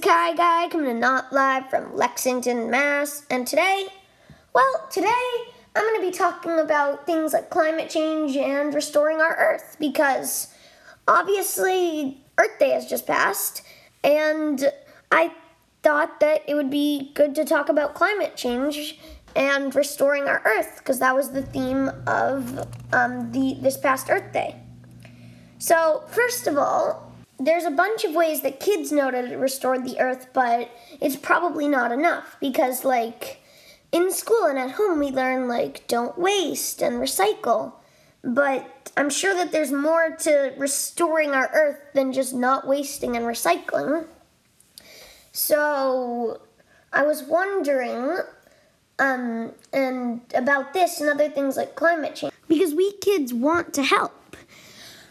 Kai Guy coming to Not Live from Lexington, Mass. And today, well, today I'm going to be talking about things like climate change and restoring our Earth because obviously Earth Day has just passed, and I thought that it would be good to talk about climate change and restoring our Earth because that was the theme of um, the this past Earth Day. So first of all, there's a bunch of ways that kids know to restore the earth, but it's probably not enough because, like, in school and at home, we learn, like, don't waste and recycle. But I'm sure that there's more to restoring our earth than just not wasting and recycling. So I was wondering um, and about this and other things like climate change because we kids want to help.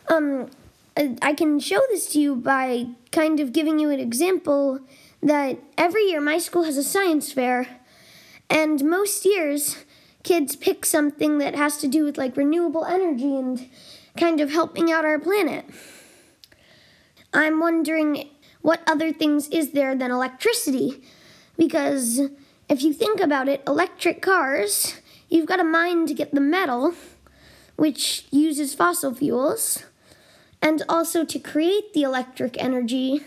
Um, Uh, I can show this to you by kind of giving you an example that every year my school has a science fair, and most years kids pick something that has to do with like renewable energy and kind of helping out our planet. I'm wondering what other things is there than electricity? Because if you think about it, electric cars, you've got to mine to get the metal, which uses fossil fuels. And also to create the electric energy,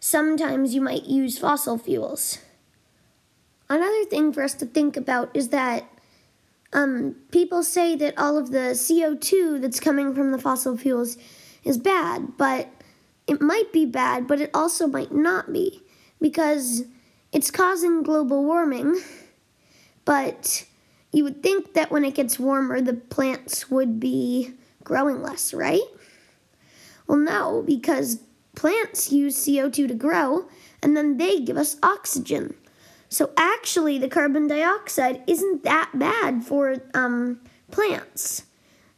sometimes you might use fossil fuels. Another thing for us to think about is that um, people say that all of the CO2 that's coming from the fossil fuels is bad, but it might be bad, but it also might not be because it's causing global warming. But you would think that when it gets warmer, the plants would be growing less, right? Well, no, because plants use CO2 to grow, and then they give us oxygen. So actually, the carbon dioxide isn't that bad for um, plants.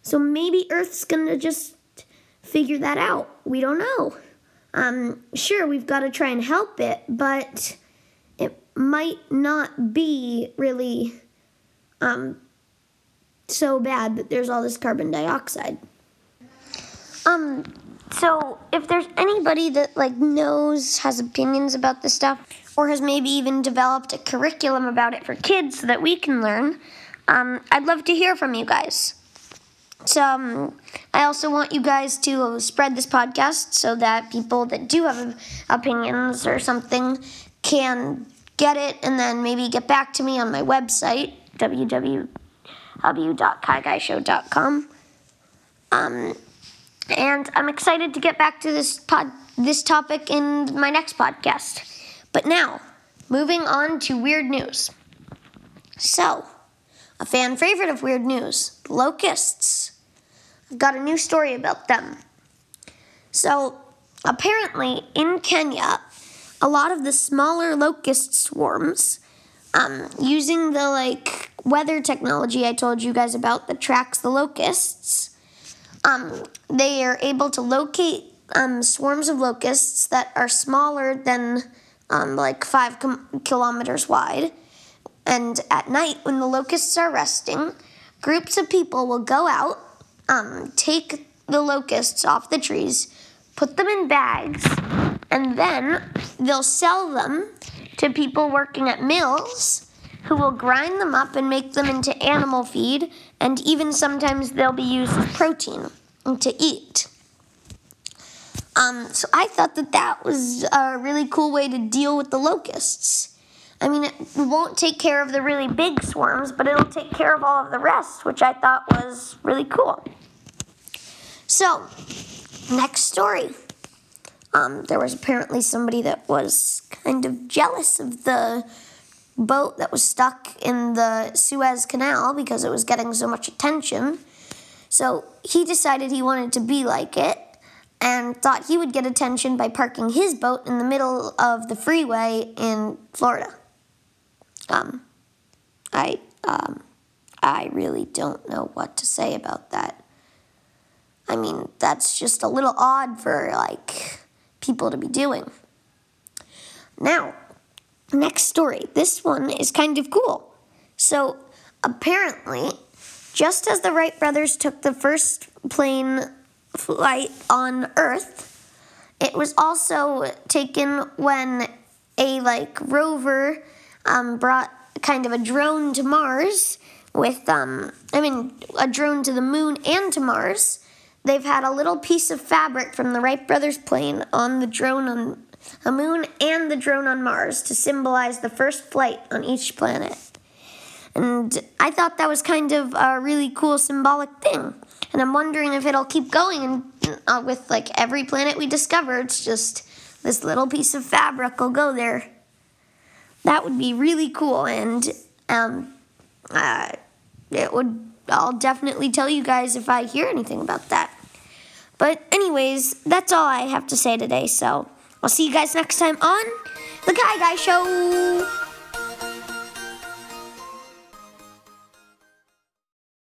So maybe Earth's gonna just figure that out. We don't know. Um, sure, we've got to try and help it, but it might not be really um, so bad that there's all this carbon dioxide. Um, so, if there's anybody that like knows, has opinions about this stuff, or has maybe even developed a curriculum about it for kids so that we can learn, um, I'd love to hear from you guys. So, um, I also want you guys to spread this podcast so that people that do have opinions or something can get it and then maybe get back to me on my website, www.kaiguyshow.com. Um, and I'm excited to get back to this pod, this topic in my next podcast. But now, moving on to weird news. So, a fan favorite of weird news, locusts. I've got a new story about them. So, apparently in Kenya, a lot of the smaller locust swarms, um, using the like weather technology I told you guys about that tracks the locusts, um, they are able to locate um, swarms of locusts that are smaller than um, like five com- kilometers wide. And at night, when the locusts are resting, groups of people will go out, um, take the locusts off the trees, put them in bags, and then they'll sell them to people working at mills who will grind them up and make them into animal feed, and even sometimes they'll be used as protein to eat. Um, so I thought that that was a really cool way to deal with the locusts. I mean, it won't take care of the really big swarms, but it'll take care of all of the rest, which I thought was really cool. So, next story. Um, there was apparently somebody that was kind of jealous of the boat that was stuck in the Suez Canal because it was getting so much attention. So he decided he wanted to be like it and thought he would get attention by parking his boat in the middle of the freeway in Florida. Um, I, um, I really don't know what to say about that. I mean, that's just a little odd for like people to be doing. Now, Next story. This one is kind of cool. So, apparently, just as the Wright brothers took the first plane flight on Earth, it was also taken when a like rover um, brought kind of a drone to Mars with um, I mean a drone to the moon and to Mars. They've had a little piece of fabric from the Wright brothers plane on the drone on the moon and the drone on Mars to symbolize the first flight on each planet. And I thought that was kind of a really cool symbolic thing. And I'm wondering if it'll keep going and uh, with like every planet we discover, it's just this little piece of fabric will go there. That would be really cool, and um, uh, it would. I'll definitely tell you guys if I hear anything about that. But anyways, that's all I have to say today. So I'll see you guys next time on the Kai Guy Show.